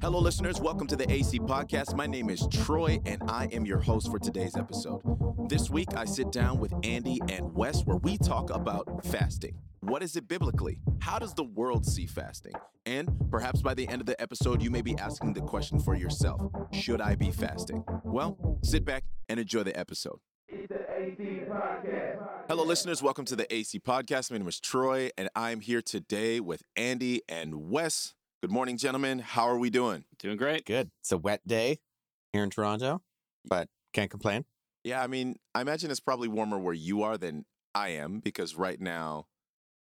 Hello, listeners. Welcome to the AC Podcast. My name is Troy, and I am your host for today's episode. This week, I sit down with Andy and Wes, where we talk about fasting. What is it biblically? How does the world see fasting? And perhaps by the end of the episode, you may be asking the question for yourself Should I be fasting? Well, sit back and enjoy the episode. Hello, listeners. Welcome to the AC Podcast. My name is Troy, and I'm here today with Andy and Wes. Good morning, gentlemen. How are we doing? Doing great. Good. It's a wet day here in Toronto, but can't complain. Yeah, I mean, I imagine it's probably warmer where you are than I am because right now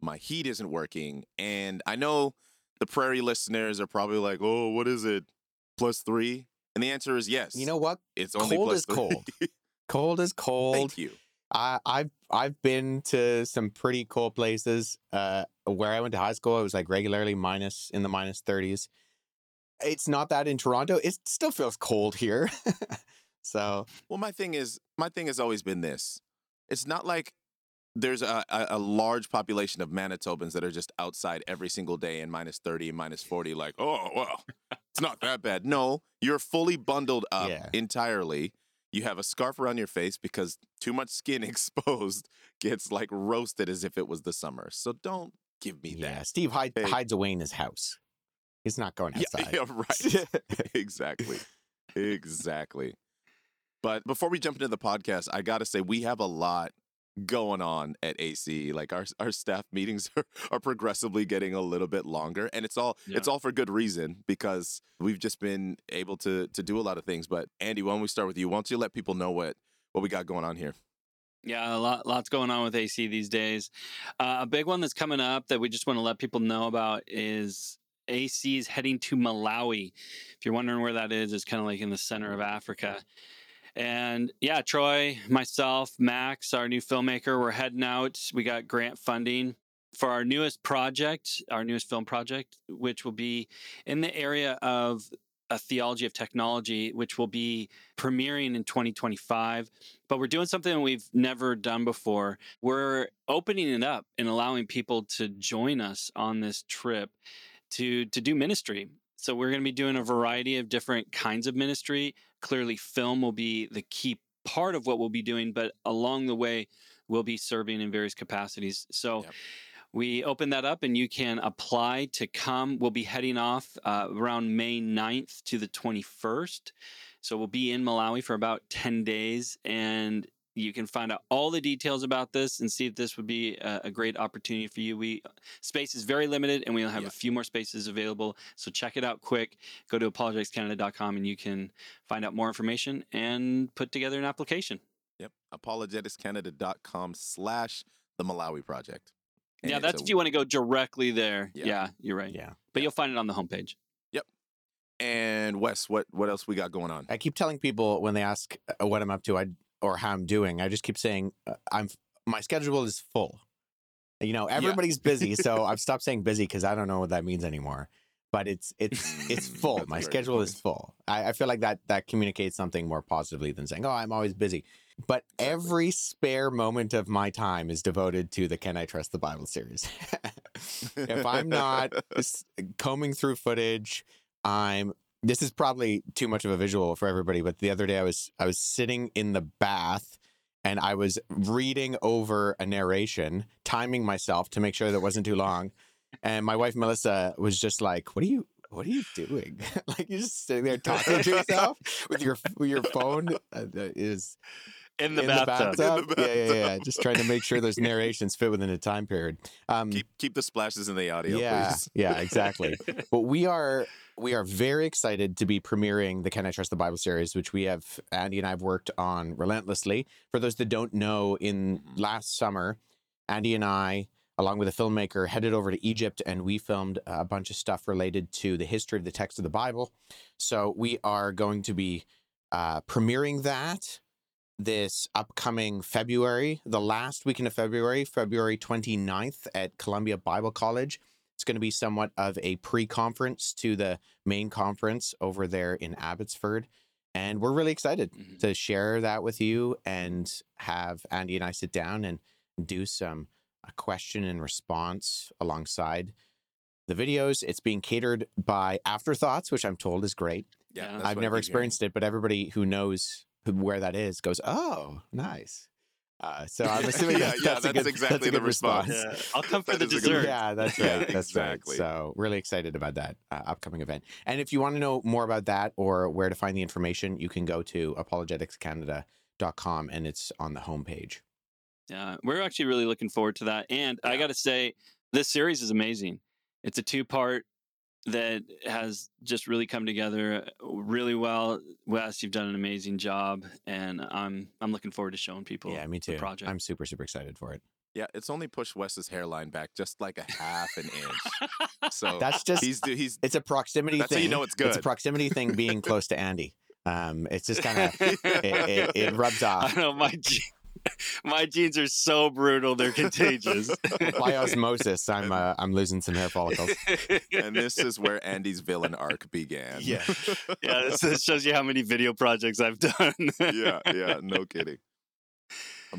my heat isn't working. And I know the prairie listeners are probably like, oh, what is it? Plus three? And the answer is yes. You know what? it's only cold plus is three. cold. Cold is cold. Thank you. I, I've I've been to some pretty cold places. Uh, where I went to high school, it was like regularly minus in the minus thirties. It's not that in Toronto. It still feels cold here. so Well, my thing is, my thing has always been this. It's not like there's a, a, a large population of Manitobans that are just outside every single day in minus 30 and minus 40, like, oh, well, it's not that bad. No, you're fully bundled up Yeah. entirely. You have a scarf around your face because too much skin exposed gets like roasted as if it was the summer. So don't give me yeah, that. Steve hide, Hey. hides away in his house. He's not going Yeah, outside. yeah, right. exactly. Exactly. But before we jump into the podcast, I got to say we have a lot going on at AC. Like our our staff meetings are, are progressively getting a little bit longer and it's all it's all for good reason because we've just been able to to do a lot of things. But Andy, why don't we start with you? Why don't you let people know what what we got going on here? Yeah, a lot, lots going on with AC these days. Uh, a big one that's coming up that we just want to let people know about is AC is heading to Malawi. If you're wondering where that is, it's kind of like in the center of Africa. And yeah, Troy, myself, Max, our new filmmaker, we're heading out. We got grant funding for our newest project, our newest film project, which will be in the area of a theology of technology, which will be premiering in 2025 but we're doing something we've never done before. We're opening it up and allowing people to join us on this trip to to do ministry. So we're going to be doing a variety of different kinds of ministry. Clearly, film will be the key part of what we'll be doing, but along the way, we'll be serving in various capacities. So. Yep. We open that up and you can apply to come. We'll be heading off uh, around May 9th to the 21st. So we'll be in Malawi for about 10 days and you can find out all the details about this and see if this would be a, a great opportunity for you. We space is very limited and we'll have Yeah. a few more spaces available. So check it out quick. Go to apologeticscanada.com and you can find out more information and put together an application. Yep. Apologeticscanada.com slash the Malawi Project. And yeah, that's a- if you want to go directly there. Yeah. Yeah, you're right. yeah. But you'll find it on the homepage. Yep. And Wes, what what else we got going on? I keep telling people when they ask uh, what I'm up to, I or how I'm doing, I just keep saying uh, I'm. My schedule is full. You know, everybody's busy, so I've stopped saying busy because I don't know what that means anymore. But it's it's it's full. My schedule is full. I, I feel like that that communicates something more positively than saying, "Oh, I'm always busy." But Exactly. every spare moment of my time is devoted to the "Can I Trust the Bible" series. if I'm not combing through footage, I'm this is probably too much of a visual for everybody, but the other day I was I was sitting in the bath and I was reading over a narration, timing myself to make sure that it wasn't too long. And my wife Melissa was just like, "What are you what are you doing? like you're just sitting there talking to yourself with your with your phone uh, that is In in the bathtub. In the Yeah, yeah, yeah. Just trying to make sure those narrations fit within a time period. Um, keep keep the splashes in the audio, yeah, please. yeah, exactly. but we are we are very excited to be premiering the Can I Trust the Bible series, which we have Andy and I have worked on relentlessly. For those that don't know, in Mhm. last summer, Andy and I, along with a filmmaker, headed over to Egypt and we filmed a bunch of stuff related to the history of the text of the Bible. So we are going to be uh, premiering that this upcoming February, the last weekend of February, February 29th at Columbia Bible College. It's going to be somewhat of a pre conference to the main conference over there in Abbotsford. And we're really excited Mhm. to share that with you and have Andy and I sit down and do some a question and response alongside the videos. It's being catered by Afterthoughts, which I'm told is great. Yeah, I've never experienced it, but everybody who knows where that is goes, "Oh, nice." Uh, so I'm assuming Yeah, that, yeah, that's, a that's good, exactly that's a the good response. Yeah, I'll come for That the is a good dessert. Yeah, that's Yeah, right. That's exactly. right. So really excited about that uh, upcoming event. And if you want to know more about that or where to find the information, you can go to apologeticscanada.com and it's on the homepage. Yeah, we're actually really looking forward to that. And I got to say, this series is amazing. It's a two part that has just really come together really well. Wes, you've done an amazing job, and I'm I'm looking forward to showing people. yeah, me the too. project. I'm super, super excited for it. Yeah, it's only pushed Wes's hairline back just like a half an inch. So That's just, he's he's it's a proximity That's how thing. you know it's good. It's a proximity thing being close to Andy. Um, it's just kind of, it, it, it rubs I off. know my je- my genes are so brutal; they're contagious. By osmosis, I'm, uh, I'm losing some hair follicles. and this is where Andy's villain arc began. Yeah. yeah, this, this shows you how many video projects I've done. yeah, yeah, no kidding.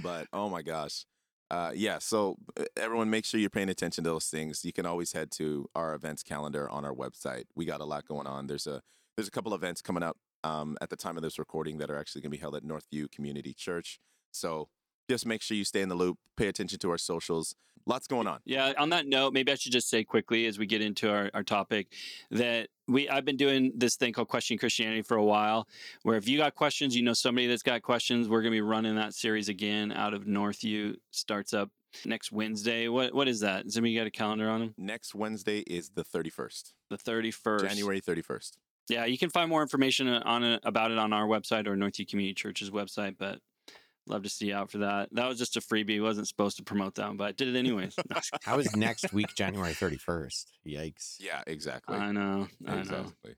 But oh my gosh. Uh, yeah, so uh, everyone make sure you're paying attention to those things. You can always head to our events calendar on our website. We got a lot going on. There's a there's a couple events coming up um, at the time of this recording that are actually going to be held at Northview Community Church. So just make sure you stay in the loop, pay attention to our socials. Lots going on. Yeah, on that note, maybe I should just say quickly as we get into our, our topic that we I've been doing this thing called Question Christianity for a while, where if you got questions, you know somebody that's got questions, we're gonna be running that series again out of Northview. Starts up next Wednesday. What what is that? Does anybody got a calendar on them? Next Wednesday is the 31st, The thirty first. January 31st. Yeah, you can find more information on it about it on our website or Northview Community Church's website, but love to see you out for that. That was just a freebie. wasn't supposed to promote that, but I did it anyways. How is next week, January 31st? Yikes. Yeah, exactly. I know. I know. Exactly.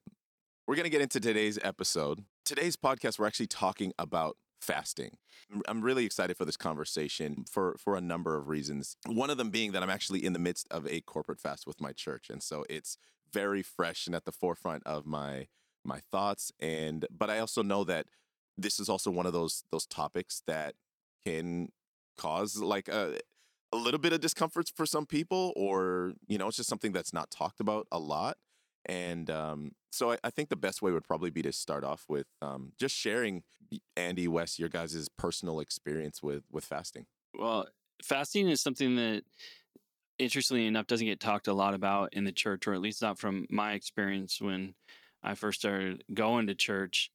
We're going to get into today's episode. Today's podcast, we're actually talking about fasting. I'm- I'm really excited for this conversation for, for a number of reasons. One of them being that I'm actually in the midst of a corporate fast with my church. And so it's very fresh and at the forefront of my my thoughts. And but I also know that this is also one of those those topics that can cause like a a little bit of discomfort for some people, or you know, it's just something that's not talked about a lot. And um, so I, I think the best way would probably be to start off with um, just sharing Andy Wes your guys' personal experience with with fasting. Well, fasting is something that, interestingly enough, doesn't get talked a lot about in the church, or at least not from my experience when I first started going to church.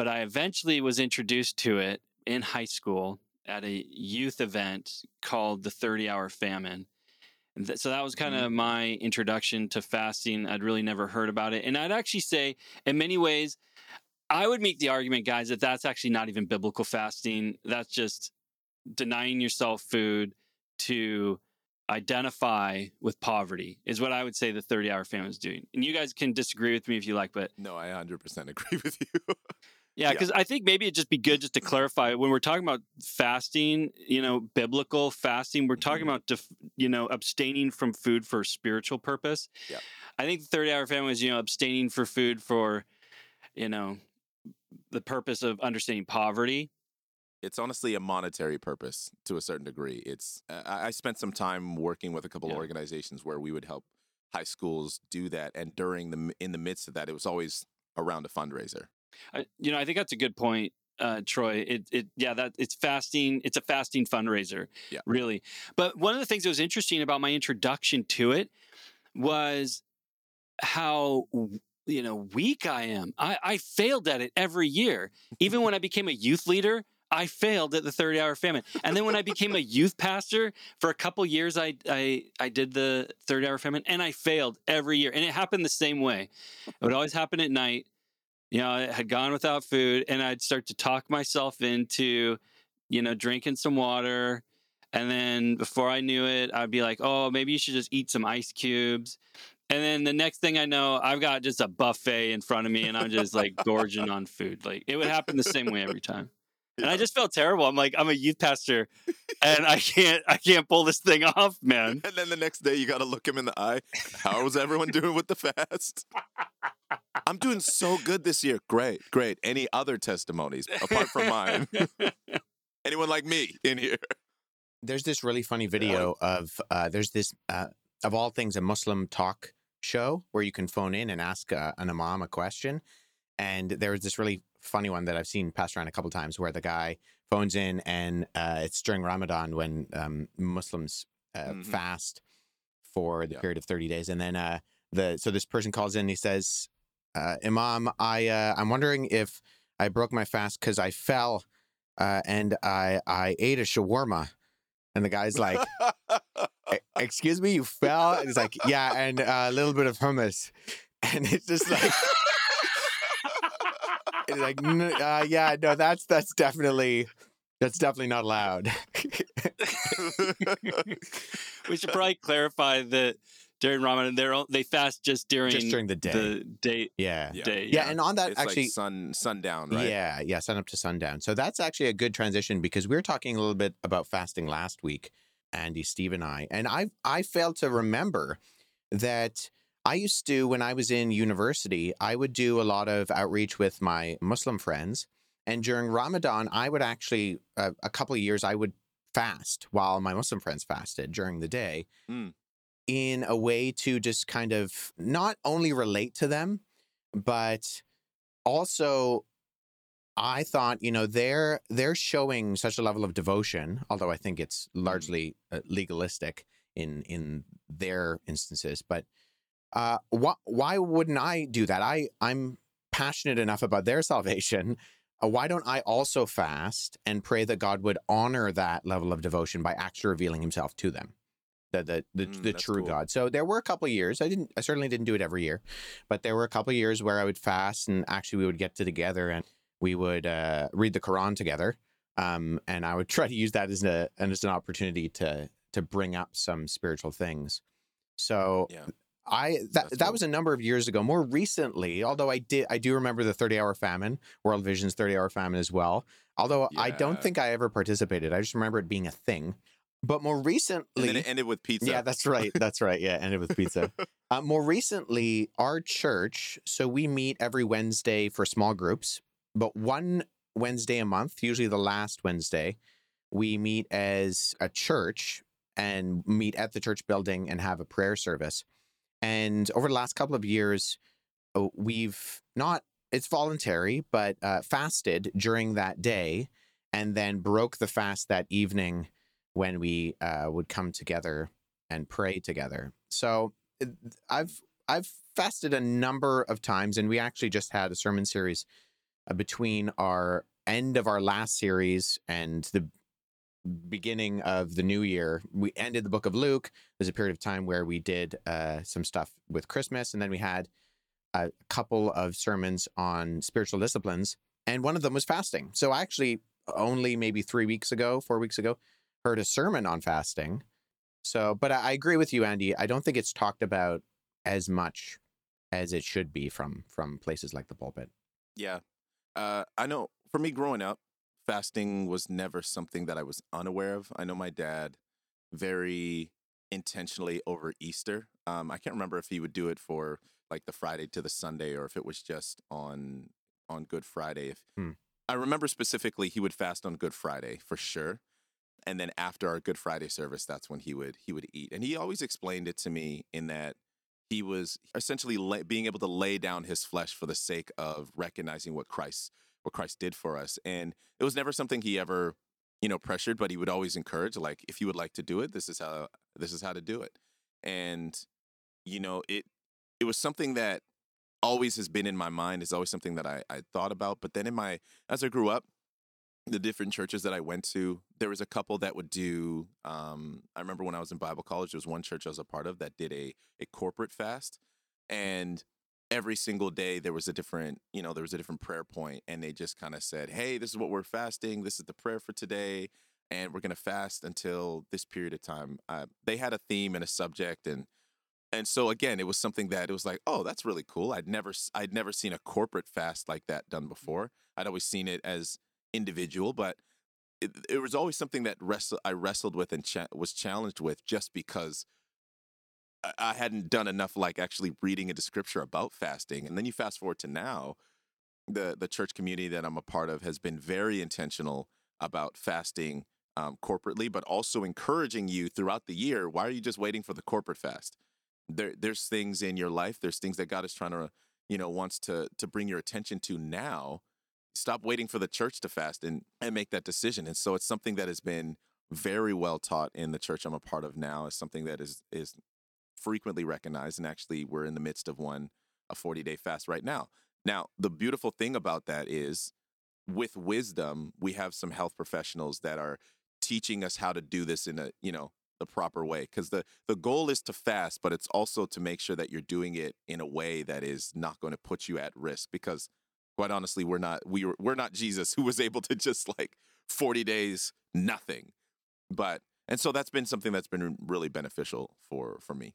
But I eventually was introduced to it in high school at a youth event called the 30 Hour Famine. And th- so that was kind of mm-hmm. my introduction to fasting. I'd really never heard about it. And I'd actually say, in many ways, I would make the argument, guys, that that's actually not even biblical fasting. That's just denying yourself food to identify with poverty is what I would say the 30 hour famine is doing. And you guys can disagree with me if you like, but No, I 100% agree with you. Yeah, Yeah. because I think maybe it'd just be good just to clarify when we're talking about fasting, you know, biblical fasting, we're talking Mhm. about, def, you know, abstaining from food for spiritual purpose. Yep. I think the 30 hour famine is, you know, abstaining for food for, you know, the purpose of understanding poverty. it's honestly a monetary purpose to a certain degree. It's I, I spent some time working with a couple of organizations where we would help high schools do that, and during the in the midst of that, it was always around a fundraiser. I, you know, I think that's a good point, uh, Troy. It, it, yeah, that it's fasting. It's a fasting fundraiser, Yeah. really. But one of the things that was interesting about my introduction to it was how you know weak I am. I, I failed at it every year. Even when I became a youth leader, I failed at the 30 hour famine. And then when I became a youth pastor for a couple years, I, I I did the 30 hour famine and I failed every year. And it happened the same way. It would always happen at night. You know, I had gone without food and I'd start to talk myself into, you know, drinking some water. And then before I knew it, I'd be like, oh, maybe you should just eat some ice cubes. And then the next thing I know, I've got just a buffet in front of me and I'm just like gorging on food. Like it would happen the same way every time. And I just felt terrible. I'm like, I'm a youth pastor and I can't I can't pull this thing off, man. And then the next day, you got to look him in the eye. How was everyone doing with the fast? I'm doing so good this year. Great, great. Any other testimonies apart from mine? Anyone like me in here? There's this really funny video of uh, there's this uh, of all things a Muslim talk show where you can phone in and ask uh, an imam a question, and there was this really funny one that I've seen passed around a couple times where the guy phones in and uh, it's during Ramadan when um, Muslims uh, Mhm. fast for the Yeah. period of 30 days, and then uh, the so this person calls in and he says, uh, "Imam, I uh, I'm wondering if I broke my fast because I fell uh, and I I ate a shawarma." And the guy's like, "E- "Excuse me, you fell?" And he's like, "Yeah, and uh, a little bit of hummus." And it's just like, it's like, "N- uh, "Yeah, no, that's that's definitely that's definitely not allowed." we should probably clarify that during Ramadan, they're all, they fast just during Just during the day. The day yeah. Yeah. day. Yeah, and on that it's actually like sun sundown, right? Yeah, yeah, sun up to sundown. So that's actually a good transition because we were talking a little bit about fasting last week, Andy, Steve, and I, and I I failed to remember that I used to when I was in university, I would do a lot of outreach with my Muslim friends, and during Ramadan, I would actually uh, a couple of years I would fast while my Muslim friends fasted during the day. Mm. In a way to just kind of not only relate to them, but also I thought, you know, they're they're showing such a level of devotion, although I think it's largely uh, legalistic in in their instances. But uh, why why wouldn't I do that? I I'm passionate enough about their salvation. Uh, why don't I also fast and pray that God would honor that level of devotion by actually revealing Himself to them, the the the, Mm, the true cool. God. So there were a couple of years. I didn't. I certainly didn't do it every year, but there were a couple of years where I would fast and actually we would get to together and we would uh, read the Quran together. Um, and I would try to use that as a as an opportunity to to bring up some spiritual things. So Yeah. I that That's that cool. was a number of years ago. More recently, although I did I do remember the 30 hour famine, World Vision's 30 hour famine as well. Although I don't think I ever participated. I just remember it being a thing. But more And recently, then it ended with pizza. yeah, that's right. That's right. Yeah, ended with pizza. uh, more recently, our church, so we meet every Wednesday for small groups, but one Wednesday a month, usually the last Wednesday, we meet as a church and meet at the church building and have a prayer service. And over the last couple of years, uh, we've not, it's voluntary, but uh, fasted during that day and then broke the fast that evening when we uh, would come together and pray together. So uh, I've I've fasted a number of times, and we actually just had a sermon series uh, between our end of our last series and the beginning of the new year. We ended the book of Luke. There's a period of time where we did uh, some stuff with Christmas, and then we had a couple of sermons on spiritual disciplines, and one of them was fasting. So I actually only maybe three weeks ago, four weeks ago, heard a sermon on fasting. So, but I, I agree with you, Andy. I don't think it's talked about as much as it should be from from places like the pulpit. Yeah. Uh, I know for me growing up, fasting was never something that I was unaware of. I know my dad very intentionally over Easter. Um, I can't remember if he would do it for like the Friday to the Sunday or if it was just on on Good Friday. If Hmm. I remember specifically he would fast on Good Friday for sure. And then after our Good Friday service, that's when he would he would eat. And he always explained it to me in that he was essentially lay, being able to lay down his flesh for the sake of recognizing what Christ what Christ did for us. And it was never something he ever, you know, pressured, but he would always encourage like if you would like to do it, this is how this is how to do it. And you know, it it was something that always has been in my mind, is always something that I I thought about, but then in my as I grew up, the different churches that I went to, there was a couple that would do. Um, I remember when I was in Bible college, there was one church I was a part of that did a a corporate fast, and every single day there was a different, you know, there was a different prayer point, and they just kind of said, "Hey, this is what we're fasting. This is the prayer for today, and we're gonna fast until this period of time." Uh, they had a theme and a subject, and and so again, it was something that it was like, "Oh, that's really cool." I'd never i'd never seen a corporate fast like that done before. I'd always seen it as individual, but it, it was always something that wrestle, I wrestled with and cha- was challenged with just because I- hadn't done enough like actually reading into scripture about fasting. And then you fast forward to now, the the church community that I'm a part of has been very intentional about fasting um, corporately, but also encouraging you throughout the year. Why are you just waiting for the corporate fast? There, there's things in your life. There's things that God is trying to, you know, wants to to bring your attention to now. Stop waiting for the church to fast and and make that decision. And so it's something that has been very well taught in the church I'm a part of now. Is something that is is frequently recognized, and actually we're in the midst of one a 40 day fast right now. Now, the beautiful thing about that is with wisdom, we have some health professionals that are teaching us how to do this in a, you know, the proper way because the the goal is to fast but it's also to make sure that you're doing it in a way that is not going to put you at risk because quite honestly we're not we were, we're not Jesus who was able to just like 40 days nothing but and so that's been something that's been really beneficial for for me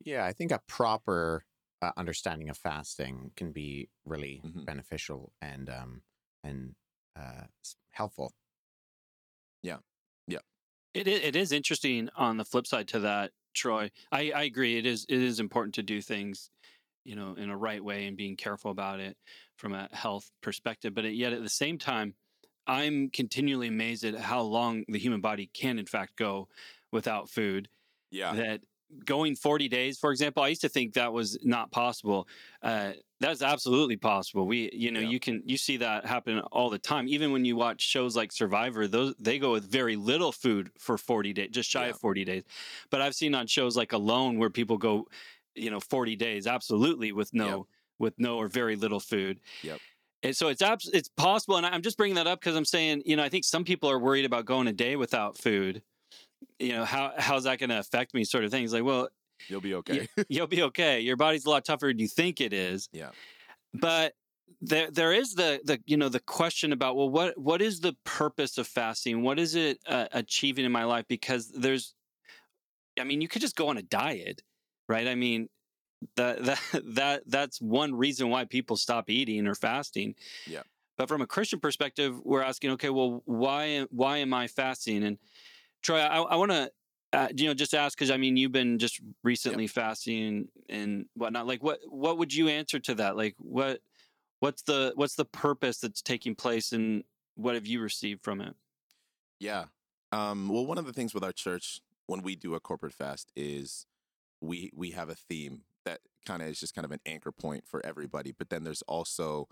Yeah, I think a proper uh, understanding of fasting can be really Mhm. beneficial and um and uh s- helpful. It is, it is interesting on the flip side to that, Troy. I, I agree. It is it is important to do things, you know, in a right way and being careful about it from a health perspective. But yet at the same time, I'm continually amazed at how long the human body can in fact go without food. yeah That going 40 days, for example, I used to think that was not possible. Uh, that's absolutely possible. We, you know, Yeah. you can you see that happen all the time. Even when you watch shows like Survivor, those they go with very little food for 40 days, just shy Yeah. of 40 days. But I've seen on shows like Alone where people go, you know, 40 days absolutely with no Yep. with no or very little food. Yep. And so it's abs- it's possible, and I'm just bringing that up because I'm saying, you know, I think some people are worried about going a day without food. You know, how how's that going to affect me? Sort of things like, well, you'll be okay you'll be okay. Your body's a lot tougher than you think it is. Yeah. But there there is the the you know the question about well what what is the purpose of fasting? What is it uh, achieving in my life? Because there's, I mean, you could just go on a diet, right? I mean, that that that that's one reason why people stop eating or fasting. Yeah. But from a Christian perspective, we're asking, okay, well, why why am I fasting? And Troy, I, I want to uh, you know just ask because I mean you've been just recently fasting and whatnot. Like, what what would you answer to that? Like, what what's the what's the purpose that's taking place, and what have you received from it? Yeah. Um, well, one of the things with our church when we do a corporate fast is we we have a theme that kind of is just kind of an anchor point for everybody. But then there's also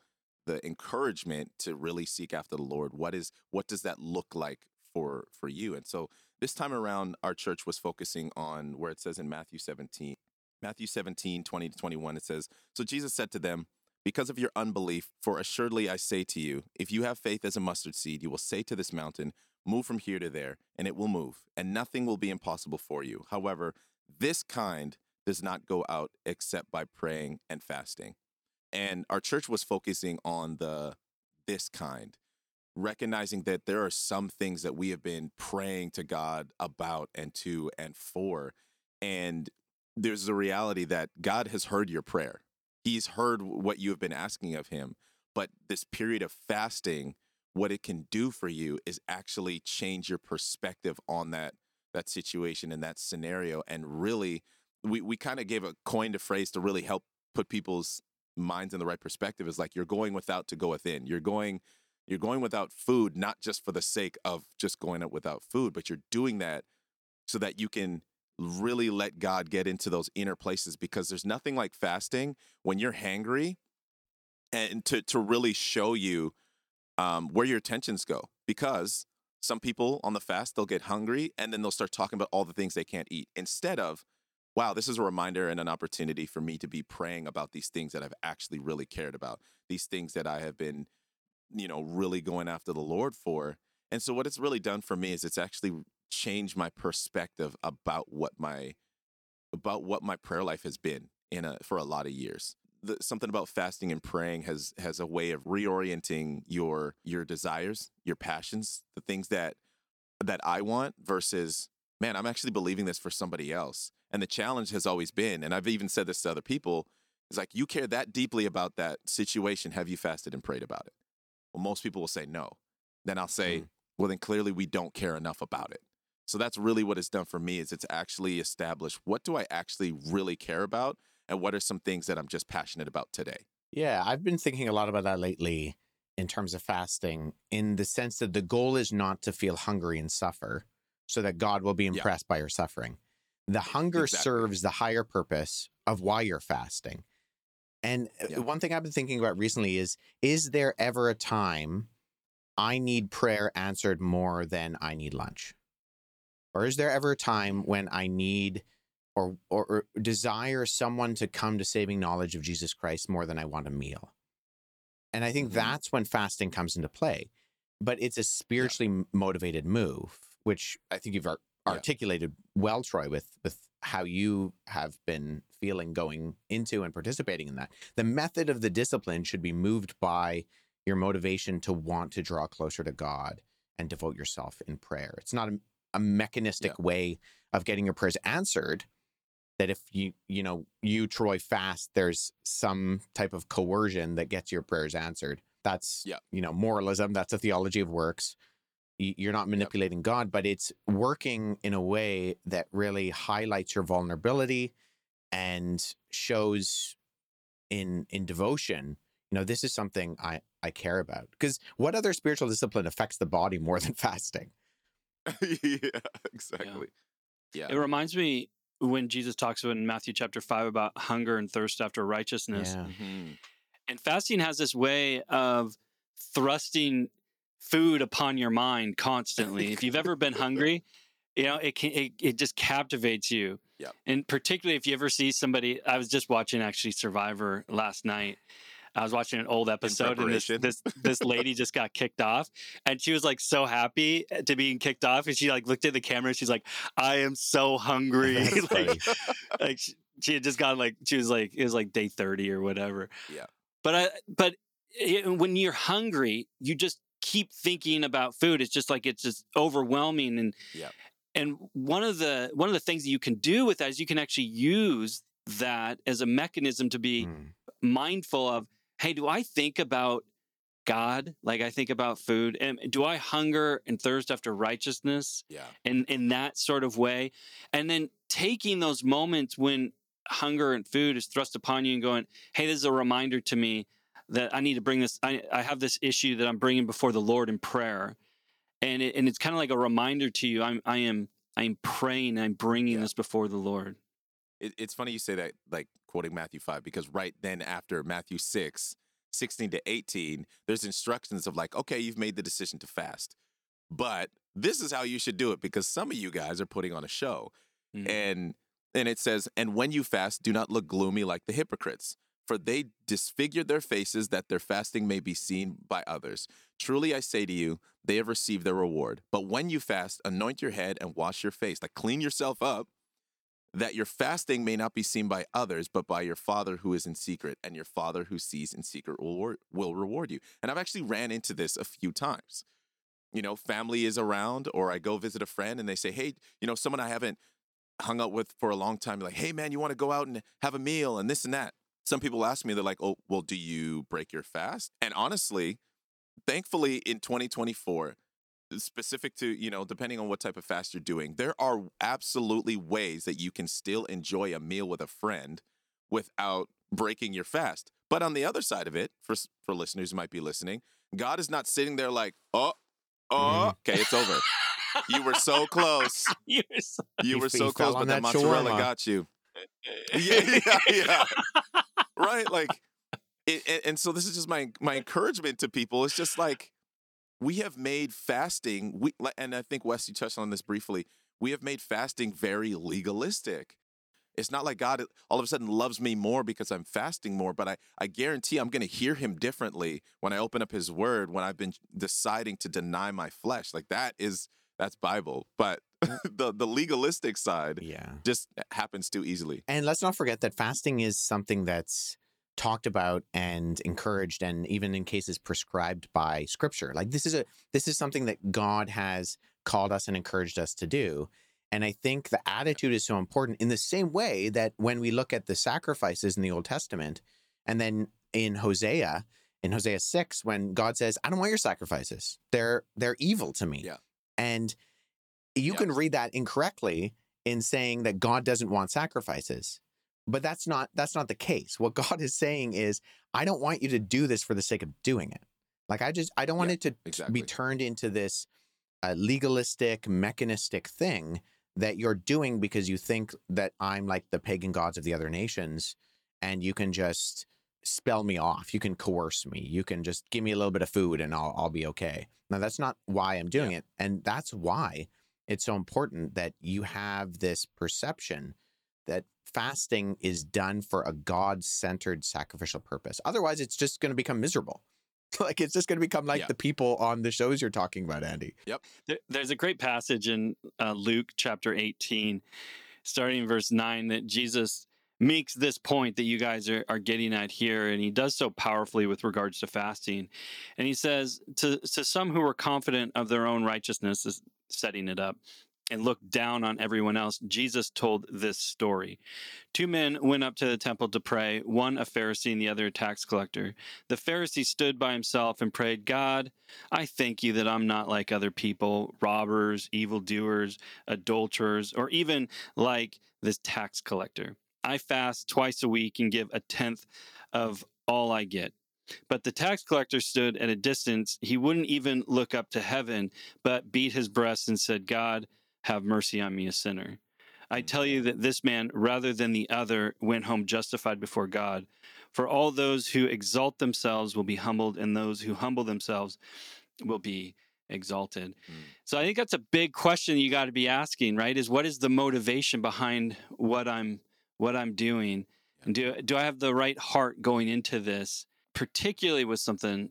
the encouragement to really seek after the Lord. What is what does that look like for for you? And so this time around, our church was focusing on where it says in Matthew 17, Matthew 17, 20 to 21, it says, So Jesus said to them, because of your unbelief, for assuredly I say to you, if you have faith as a mustard seed, you will say to this mountain, Move from here to there, and it will move, and nothing will be impossible for you. However, this kind does not go out except by praying and fasting. And our church was focusing on the this kind, recognizing that there are some things that we have been praying to God about and to and for. And there's the reality that God has heard your prayer. He's heard what you have been asking of him. But this period of fasting, what it can do for you is actually change your perspective on that that situation and that scenario. And really, we, we kind of gave a coined a phrase to really help put people's minds in the right perspective is like you're going without to go within. You're going you're going without food, not just for the sake of just going out without food, but you're doing that so that you can really let God get into those inner places because there's nothing like fasting when you're hangry and to to really show you um, where your attentions go because some people on the fast they'll get hungry and then they'll start talking about all the things they can't eat instead of wow this is a reminder and an opportunity for me to be praying about these things that i've actually really cared about these things that i have been you know really going after the lord for and so what it's really done for me is it's actually changed my perspective about what my about what my prayer life has been in a for a lot of years the, something about fasting and praying has has a way of reorienting your your desires, your passions, the things that that I want versus man, I'm actually believing this for somebody else. And the challenge has always been, and I've even said this to other people, is like you care that deeply about that situation. Have you fasted and prayed about it? Well, most people will say no. Then I'll say, mm. well, then clearly we don't care enough about it. So that's really what it's done for me is it's actually established what do I actually really care about and what are some things that I'm just passionate about today. Yeah, I've been thinking a lot about that lately in terms of fasting, in the sense that the goal is not to feel hungry and suffer so that God will be Yeah. impressed by your suffering. The hunger Exactly. serves the higher purpose of why you're fasting. And uh, Yeah. one thing I've been thinking about recently is is there ever a time I need prayer answered more than I need lunch? Or is there ever a time when I need or, or, or desire someone to come to saving knowledge of Jesus Christ more than I want a meal? And I think Mhm. that's when fasting comes into play. But it's a spiritually m motivated move, which I think you've ar- Yeah. articulated well, Troy, with with how you have been feeling going into and participating in that. The method of the discipline should be moved by your motivation to want to draw closer to God and devote yourself in prayer. It's not a, a mechanistic way of getting your prayers answered. That if you you know you Troy fast, there's some type of coercion that gets your prayers answered. That's Yeah. you know moralism. That's a theology of works. Y- You're not manipulating God, but it's working in a way that really highlights your vulnerability and shows in in devotion you know this is something i i care about because what other spiritual discipline affects the body more than fasting yeah, exactly. Yeah. It reminds me when Jesus talks about in Matthew chapter 5 about hunger and thirst after righteousness. yeah Mhm. And fasting has this way of thrusting food upon your mind constantly. if you've ever been hungry, you know, it can it, it just captivates you. Yep. And particularly if you ever see somebody I was just watching actually Survivor last night. I was watching an old episode and this, this this lady just got kicked off and she was like so happy eh, to being kicked off and she like looked at the camera and she's like I am so hungry like, like she, she had just got like she was like it was like day 30 or whatever Yeah. but i but it, when you're hungry you just keep thinking about food it's just like it's just overwhelming and Yeah. and one of the one of the things that you can do with that is you can actually use that as a mechanism to be Mm. mindful of hey do i think about god like i think about food and do i hunger and thirst after righteousness Yeah. And in that sort of way and then taking those moments when hunger and food is thrust upon you and going hey this is a reminder to me that i need to bring this i, I have this issue that i'm bringing before the lord in prayer and it, and it's kind of like a reminder to you i'm i am i'm praying i'm bringing Yeah. this before the lord It, it's funny you say that, like quoting Matthew 5, because right then after Matthew 6, 16 to 18, there's instructions of like, okay, you've made the decision to fast, but this is how you should do it because some of you guys are putting on a show. Mm. And and it says, and when you fast, do not look gloomy like the hypocrites, for they disfigure their faces that their fasting may be seen by others. Truly I say to you, they have received their reward. But when you fast, anoint your head and wash your face, like clean yourself up, that your fasting may not be seen by others, but by your Father who is in secret, and your Father who sees in secret will reward, you. And I've actually ran into this a few times. You know, family is around, or I go visit a friend and they say, Hey, you know, someone I haven't hung out with for a long time, like, Hey, man, you want to go out and have a meal and this and that. Some people ask me, they're like, Oh, well, do you break your fast? And honestly, thankfully in 2024, specific to you know depending on what type of fast you're doing there are absolutely ways that you can still enjoy a meal with a friend without breaking your fast. But on the other side of it for for listeners who might be listening god is not sitting there like oh oh mm-hmm. okay it's over. You were so close. You're so- you You were so close but that that mozzarella shawarma. got you. Yeah yeah yeah right like it, and, and so this is just my my encouragement to people it's just like we have made fasting we and i think wes you touched on this briefly we have made fasting very legalistic. It's not like god all of a sudden loves me more because i'm fasting more but i i guarantee i'm going to hear him differently when i open up his word when i've been deciding to deny my flesh like that is that's bible but the the legalistic side yeah just happens too easily And let's not forget that fasting is something that's talked about and encouraged and even in cases prescribed by scripture. Like this is a this is something that God has called us and encouraged us to do. And I think the attitude is so important in the same way that when we look at the sacrifices in the Old Testament and then in Hosea, in Hosea 6 when God says, "I don't want your sacrifices. They're they're evil to me." Yeah. And you can read that incorrectly in saying that God doesn't want sacrifices. But that's not that's not the case. What God is saying is, I don't want you to do this for the sake of doing it. Like I just I don't want Yeah, it to exactly. be turned into this uh, legalistic, mechanistic thing that you're doing because you think that I'm like the pagan gods of the other nations, and you can just spell me off. You can coerce me. You can just give me a little bit of food, and I'll I'll be okay. Now that's not why I'm doing it, and that's why it's so important that you have this perception that fasting is done for a God-centered sacrificial purpose. Otherwise, it's just going to become miserable. like it's just going to become like Yeah. the people on the shows you're talking about, Andy. There, there's a great passage in uh, Luke chapter 18, starting in verse 9, that Jesus makes this point that you guys are, are getting at here. And he does so powerfully with regards to fasting. And he says, to, to some who were confident of their own righteousness, is setting it up, and looked down on everyone else, Jesus told this story. Two men went up to the temple to pray, one a Pharisee and the other a tax collector. The Pharisee stood by himself and prayed, God, I thank you that I'm not like other people, robbers, evildoers, adulterers, or even like this tax collector. I fast twice a week and give a tenth of all I get. But the tax collector stood at a distance. He wouldn't even look up to heaven, but beat his breast and said, God, have mercy on me, a sinner. I tell you that this man, rather than the other, went home justified before God. For all those who exalt themselves will be humbled, and those who humble themselves will be exalted. Mm. So I think that's a big question you got to be asking, right? Is what is the motivation behind what I'm what I'm doing? And do do I have the right heart going into this, particularly with something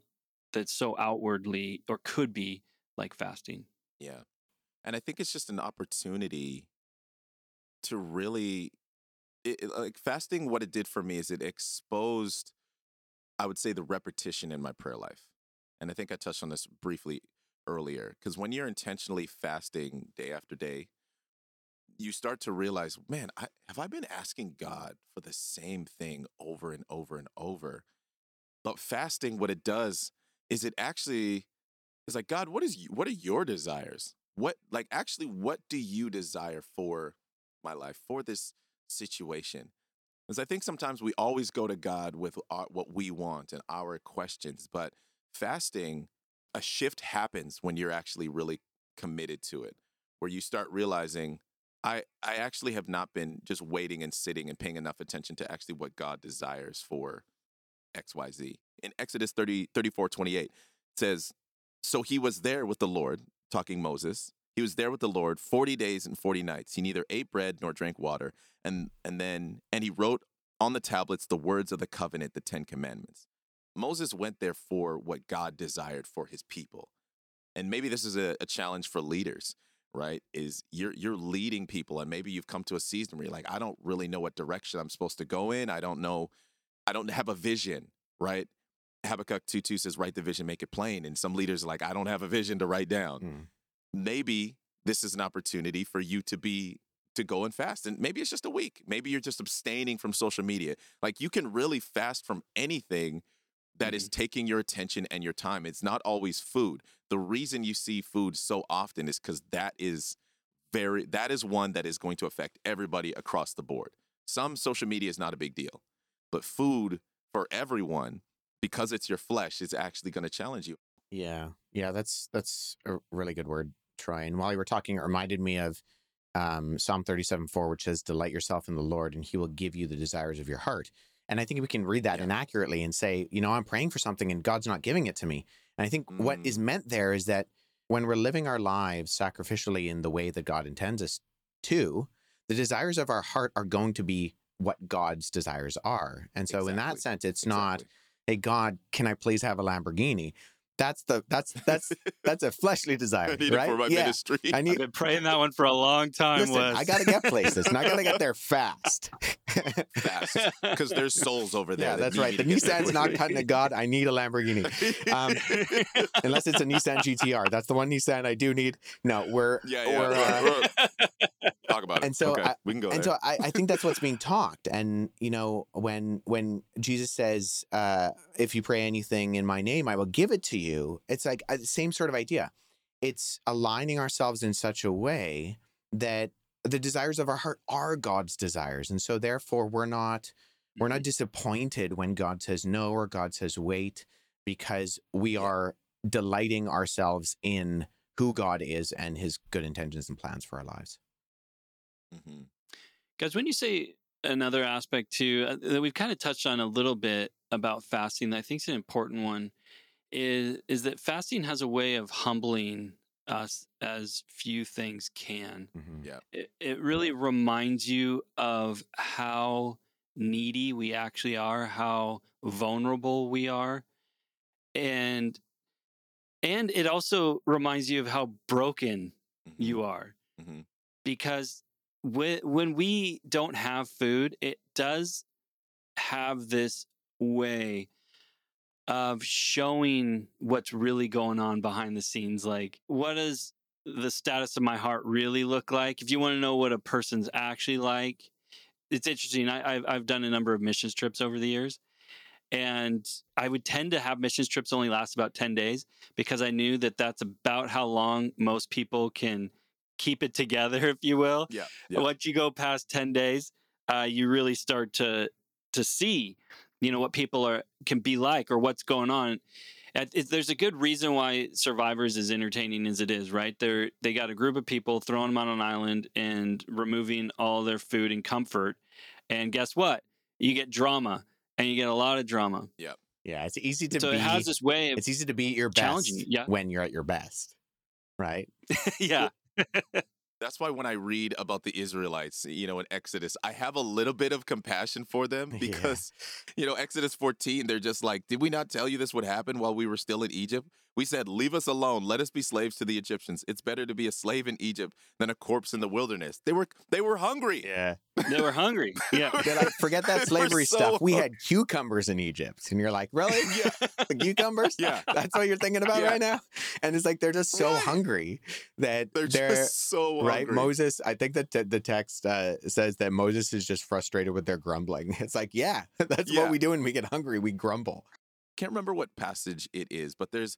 that's so outwardly or could be like fasting? Yeah. And I think it's just an opportunity to really it, like fasting what it did for me is it exposed I would say the repetition in my prayer life. And I think I touched on this briefly earlier cuz when you're intentionally fasting day after day you start to realize, man, I, have I been asking God for the same thing over and over and over? But fasting, what it does is it actually is like, God, what is y- what are your desires? What like actually, what do you desire for my life for this situation? Because I think sometimes we always go to God with our, what we want and our questions, but fasting, a shift happens when you're actually really committed to it, where you start realizing I I actually have not been just waiting and sitting and paying enough attention to actually what God desires for XYZ. In Exodus 30, 34, 28, it says, So he was there with the Lord, talking Moses. He was there with the Lord 40 days and 40 nights. He neither ate bread nor drank water. And and then and he wrote on the tablets the words of the covenant, the Ten Commandments. Moses went there for what God desired for his people. And maybe this is a, a challenge for leaders right is you're you're leading people and maybe you've come to a season where you're like i don't really know what direction i'm supposed to go in. I don't know i don't have a vision right? Habakkuk 2 2 says write the vision make it plain and some leaders are like i don't have a vision to write down. Mm. maybe this is an opportunity for you to be to go and fast and maybe it's just a week. Maybe you're just abstaining from social media. Like you can really fast from anything that is taking your attention and your time. It's not always food. The reason you see food so often is because that is very that is one that is going to affect everybody across the board. Some social media is not a big deal but food for everyone because it's your flesh is actually going to challenge you. Yeah, yeah, that's that's a really good word, Troy. And while you were talking, it reminded me of um, Psalm thirty-seven four, which says, "Delight yourself in the Lord, and He will give you the desires of your heart." And I think we can read that Yeah. inaccurately and say, you know, I'm praying for something and God's not giving it to me. And I think what mm. is meant there is that when we're living our lives sacrificially in the way that God intends us to, the desires of our heart are going to be what God's desires are. And so, in that sense, it's not Exactly. hey god can i please have a lamborghini that's the that's that's that's a fleshly desire I need right it for my yeah ministry. i I've been praying that one for a long time. listen Wes. i gotta get places and i gotta get there fast fast because there's souls over there. yeah that that's right the to get there nissan's not cutting a god i need a lamborghini um, unless it's a nissan gtr that's the one nissan i do need no we're yeah, yeah. we're, uh, we're- talk about it. and so okay, I- we can go and there. so I, I think that's what's being talked and you know when when jesus says uh if you pray anything in my name i will give it to you it's like uh, the same sort of idea it's aligning ourselves in such a way that the desires of our heart are God's desires. And so therefore we're not we're not disappointed when God says no or God says wait because we are delighting ourselves in who God is and his good intentions and plans for our lives. Mm-hmm. Guys, when you say another aspect too uh, that we've kind of touched on a little bit about fasting that I think is an important one is is that fasting has a way of humbling us as few things can. Mhm. Yeah. It, it really reminds you of how needy we actually are, how vulnerable we are. And and it also reminds you of how broken Mm-hmm. you are Mhm. because when when we don't have food it does have this way of showing what's really going on behind the scenes like what does the status of my heart really look like if you want to know what a person's actually like it's interesting I, I've, I've done a number of missions trips over the years and i would tend to have missions trips only last about 10 days because I knew that that's about how long most people can keep it together, if you will. Yeah. Yeah. Once you go past 10 days, uh, you really start to to see, you know, what people are can be like or what's going on. There's a good reason why Survivors is entertaining as it is, right? They're they got a group of people throwing them on an island and removing all their food and comfort, and guess what? You get drama, and you get a lot of drama. yep Yeah, it's easy to so be it has this way of it's easy to be your best challenging yeah. when you're at your best. Right? yeah. That's why when I read about the Israelites, you know, in Exodus, I have a little bit of compassion for them Yeah. because, you know, Exodus 14, they're just like, did we not tell you this would happen while we were still in Egypt? We said, leave us alone. Let us be slaves to the Egyptians. It's better to be a slave in Egypt than a corpse in the wilderness. They were they were hungry. Yeah. They were hungry. Yeah. They're like, forget that slavery so stuff. We had cucumbers in Egypt. And you're like, really? Yeah. The cucumbers? Yeah. That's what you're thinking about Yeah. right now? And it's like they're just so Right. hungry that They're, they're, just so hungry. right. Moses, I think that t- the text uh, says that Moses is just frustrated with their grumbling. It's like, yeah, that's Yeah. what we do when we get hungry. We grumble. can't remember what passage it is, but there's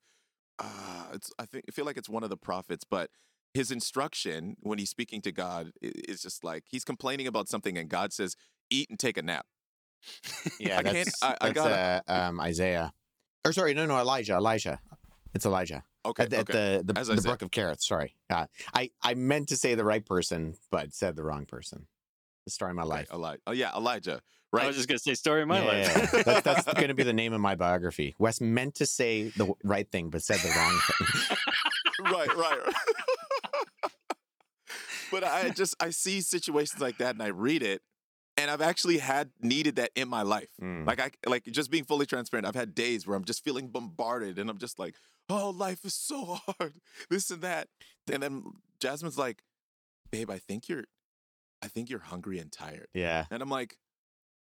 uh it's I think I feel like it's one of the prophets, but his instruction when he's speaking to God is just like he's complaining about something and God says, "Eat and take a nap." Yeah, I can't- that's, I- I gotta- uh, um, Isaiah. Or sorry, no, no, Elijah. Elijah. It's Elijah. Okay, at, the- at the the, As the brook of Cherith. Sorry, uh, I I meant to say the right person, but said the wrong person. The story of my Okay, life. Eli- oh yeah, Elijah. I was just gonna say story of my Yeah, life. yeah, that's going to be the name of my biography. Wes meant to say the right thing, but said the wrong thing. right, right. but I just I see situations like that and I read it and I've actually had needed that in my life. Mm. Like I like just being fully transparent. I've had days where I'm just feeling bombarded and I'm just like, "Oh, life is so hard. This and that." And then Jasmine's like, "Babe, I think you're I think you're hungry and tired." yeah, And I'm like,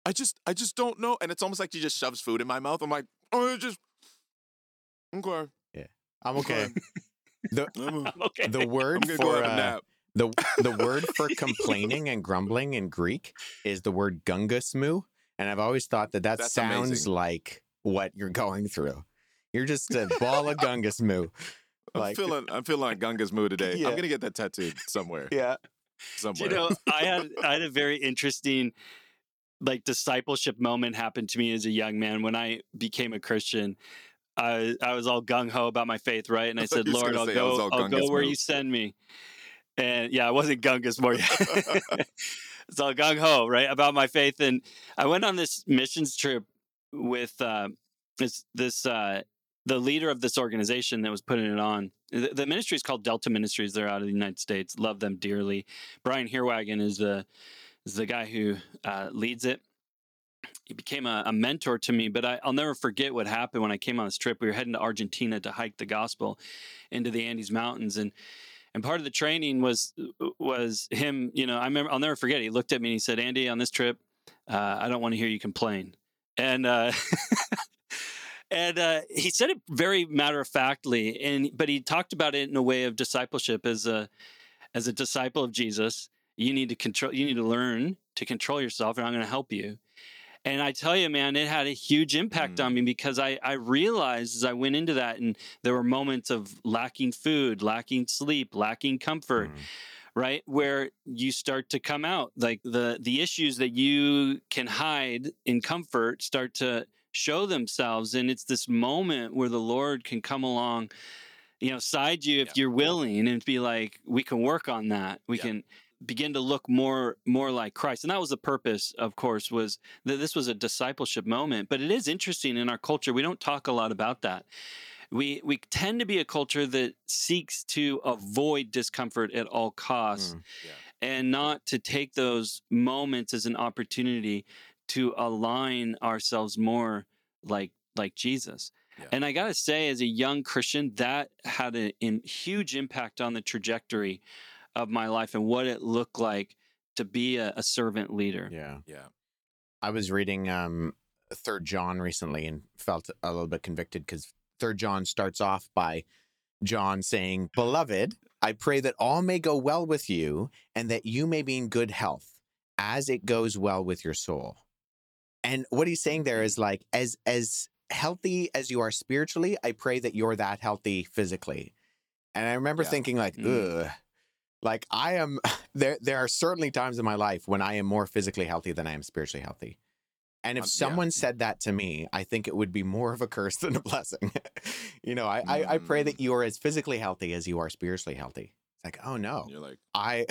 "I just I just don't know." And it's almost like she just shoves food in my mouth. I'm like, "Oh, it just Okay. I'm okay. the I'm, okay. the I'm word for go uh, nap. the the word for complaining and grumbling in Greek is the word gungasmu, and I've always thought that that That's sounds amazing. like what you're going through. You're just a ball of gungasmu. I'm like- feeling I'm feeling like Gunga's mood today. Yeah. I'm gonna get that tattooed somewhere. Yeah. Somewhere. you know, I had I had a very interesting like discipleship moment happened to me as a young man when I became a Christian. I I was all gung ho about my faith, right? And I said, Lord, I'll say I was go, I'll go where you send me. And yeah, I wasn't gungus more. it's all gung ho, right? About my faith. And I went on this missions trip with uh, this this uh, the leader of this organization that was putting it on. The, the ministry is called Delta Ministries. They're out of the United States. Love them dearly. Brian Heerwagen is the is the guy who uh, leads it. He became a, a mentor to me, but I, I'll never forget what happened when I came on this trip. We were heading to Argentina to hike the gospel into the Andes Mountains, and and part of the training was was him. You know, I remember I'll never forget. He looked at me and he said, "Andy, on this trip, uh, I don't want to hear you complain." And uh, and uh, he said it very matter of factly, and but he talked about it in a way of discipleship as a as a disciple of Jesus. You need to control. You need to learn to control yourself, and I'm going to help you. And I tell you, man, it had a huge impact Mm. on me because I, I realized as I went into that, and there were moments of lacking food, lacking sleep, lacking comfort, Mm. right? Where you start to come out. Like the the issues that you can hide in comfort start to show themselves. And it's this moment where the Lord can come along, you know, side you if Yeah. you're willing and be like, we can work on that. We Yeah. can begin to look more more like Christ. And that was the purpose, of course, was that this was a discipleship moment. But it is interesting in our culture. We don't talk a lot about that. We we tend to be a culture that seeks to avoid discomfort at all costs Mm. Yeah. and not to take those moments as an opportunity to align ourselves more like like Jesus. Yeah. And I got to say as a young Christian that had a in, huge impact on the trajectory of my life and what it looked like to be a, a servant leader. Yeah. Yeah. I was reading um Third John recently and felt a little bit convicted because Third John starts off by John saying, "Beloved, I pray that all may go well with you, and that you may be in good health, as it goes well with your soul." And what he's saying there is like, as as healthy as you are spiritually, I pray that you're that healthy physically. And I remember Yeah. thinking, like, Mm. ugh. Like I am there there are certainly times in my life when I am more physically healthy than I am spiritually healthy. And if Um, yeah. someone said that to me, I think it would be more of a curse than a blessing. you know, I, I, I pray that Mm. you are as physically healthy as you are spiritually healthy. It's like, oh no. You're like, I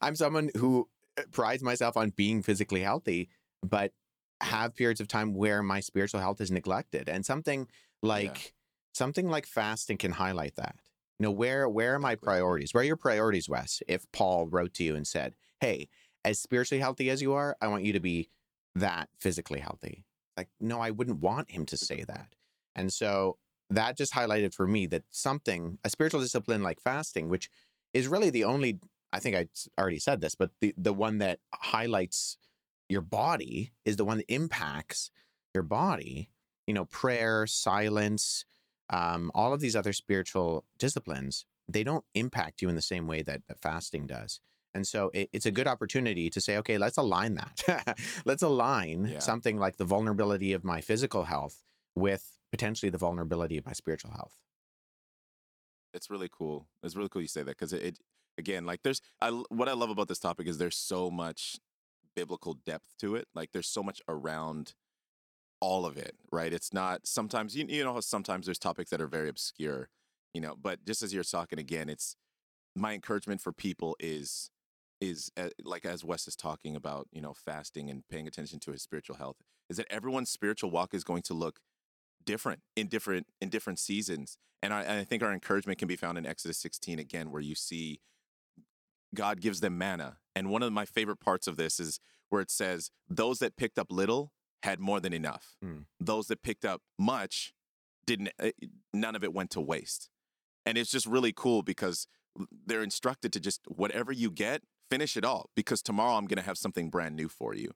I'm someone who uh, prides myself on being physically healthy, but have periods of time where my spiritual health is neglected. And something like something like fasting can highlight that. You know, where where are my priorities? Where are your priorities, Wes? If Paul wrote to you and said, Hey, as spiritually healthy as you are, I want you to be that physically healthy. Like, no, I wouldn't want him to say that. And so that just highlighted for me that something, a spiritual discipline like fasting, which is really the only I think I already said this, but the the one that highlights your body is the one that impacts your body. You know, prayer, silence, um, all of these other spiritual disciplines, they don't impact you in the same way that, that fasting does. And so it, it's a good opportunity to say, okay, let's align that. let's align Yeah. something like the vulnerability of my physical health with potentially the vulnerability of my spiritual health. it's really cool. It's really cool you say that because it, it again, like there's I what I love about this topic is there's so much biblical depth to it. Like there's so much around all of it, right? It's not sometimes you you know sometimes there's topics that are very obscure, you know. But just as you're talking again, it's my encouragement for people is is uh, like as Wes is talking about, you know, fasting and paying attention to his spiritual health, is that everyone's spiritual walk is going to look different in different in different seasons. And I, and I think our encouragement can be found in Exodus 16 again, where you see God gives them manna. And one of my favorite parts of this is where it says, "Those that picked up little had more than enough. Mm. Those that picked up much didn't. uh, None of it went to waste." And it's just really cool because they're instructed to just whatever you get, finish it all because tomorrow I'm going to have something brand new for you.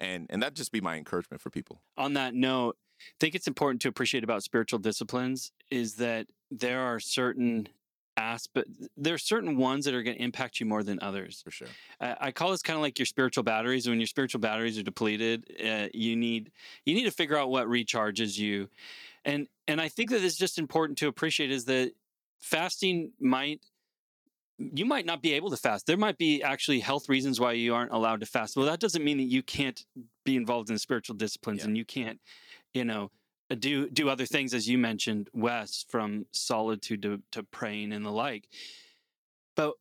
And and that just be my encouragement for people. On that note, I think it's important to appreciate about spiritual disciplines is that there are certain aspect there are certain ones that are going to impact you more than others. For sure. I, I call this kind of like your spiritual batteries. When your spiritual batteries are depleted, uh, you need you need to figure out what recharges you, and and I think that it's just important to appreciate is that fasting might you might not be able to fast. There might be actually health reasons why you aren't allowed to fast. Well, that doesn't mean that you can't be involved in spiritual disciplines Yeah. and you can't, you know, uh, do do other things as you mentioned, Wes, from solitude to, to praying and the like. But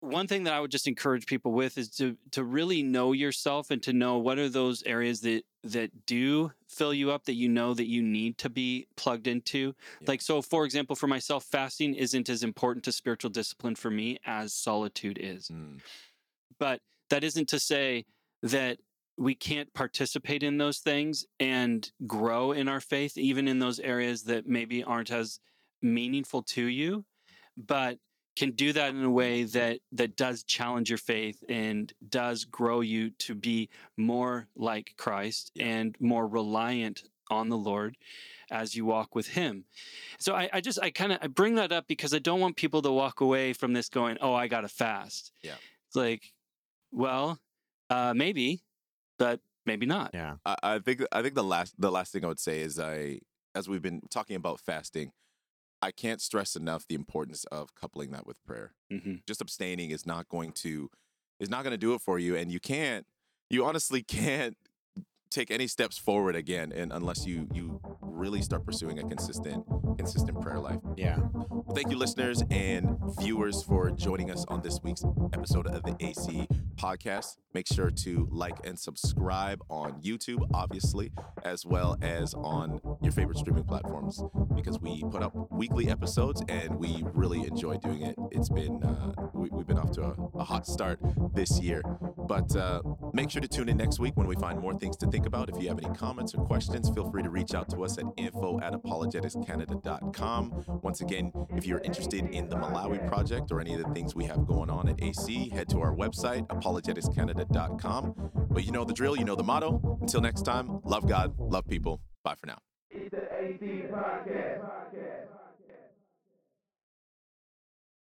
one thing that I would just encourage people with is to to really know yourself and to know what are those areas that that do fill you up that you know that you need to be plugged into. Yeah. Like so for example for myself fasting isn't as important to spiritual discipline for me as solitude is. Mm. But that isn't to say that we can't participate in those things and grow in our faith even in those areas that maybe aren't as meaningful to you but can do that in a way that that does challenge your faith and does grow you to be more like Christ and more reliant on the Lord as you walk with him. So I, I just I kind of I bring that up because I don't want people to walk away from this going, oh, I gotta fast. Yeah. It's like, well, uh maybe, but maybe not. Yeah. I, I think I think the last the last thing I would say is I as we've been talking about fasting, I can't stress enough the importance of coupling that with prayer. hmm Just abstaining is not going to is not going to do it for you, and you can't you honestly can't take any steps forward again, and unless you you really start pursuing a consistent consistent prayer life. Yeah. Thank you, listeners and viewers, for joining us on this week's episode of the AC podcast. Make sure to like and subscribe on YouTube, obviously, as well as on your favorite streaming platforms, because we put up weekly episodes and we really enjoy doing it. It's been, uh, we, we've been off to a, a hot start this year. But uh, make sure to tune in next week when we find more things to think about. If you have any comments or questions, feel free to reach out to us at info at apologeticscanada.com. Once again, if you're interested in the Malawi project or any of the things we have going on at AC, head to our website, apologeticscanada.com. But you know the drill, you know the motto. Until next time, love God, love people. Bye for now.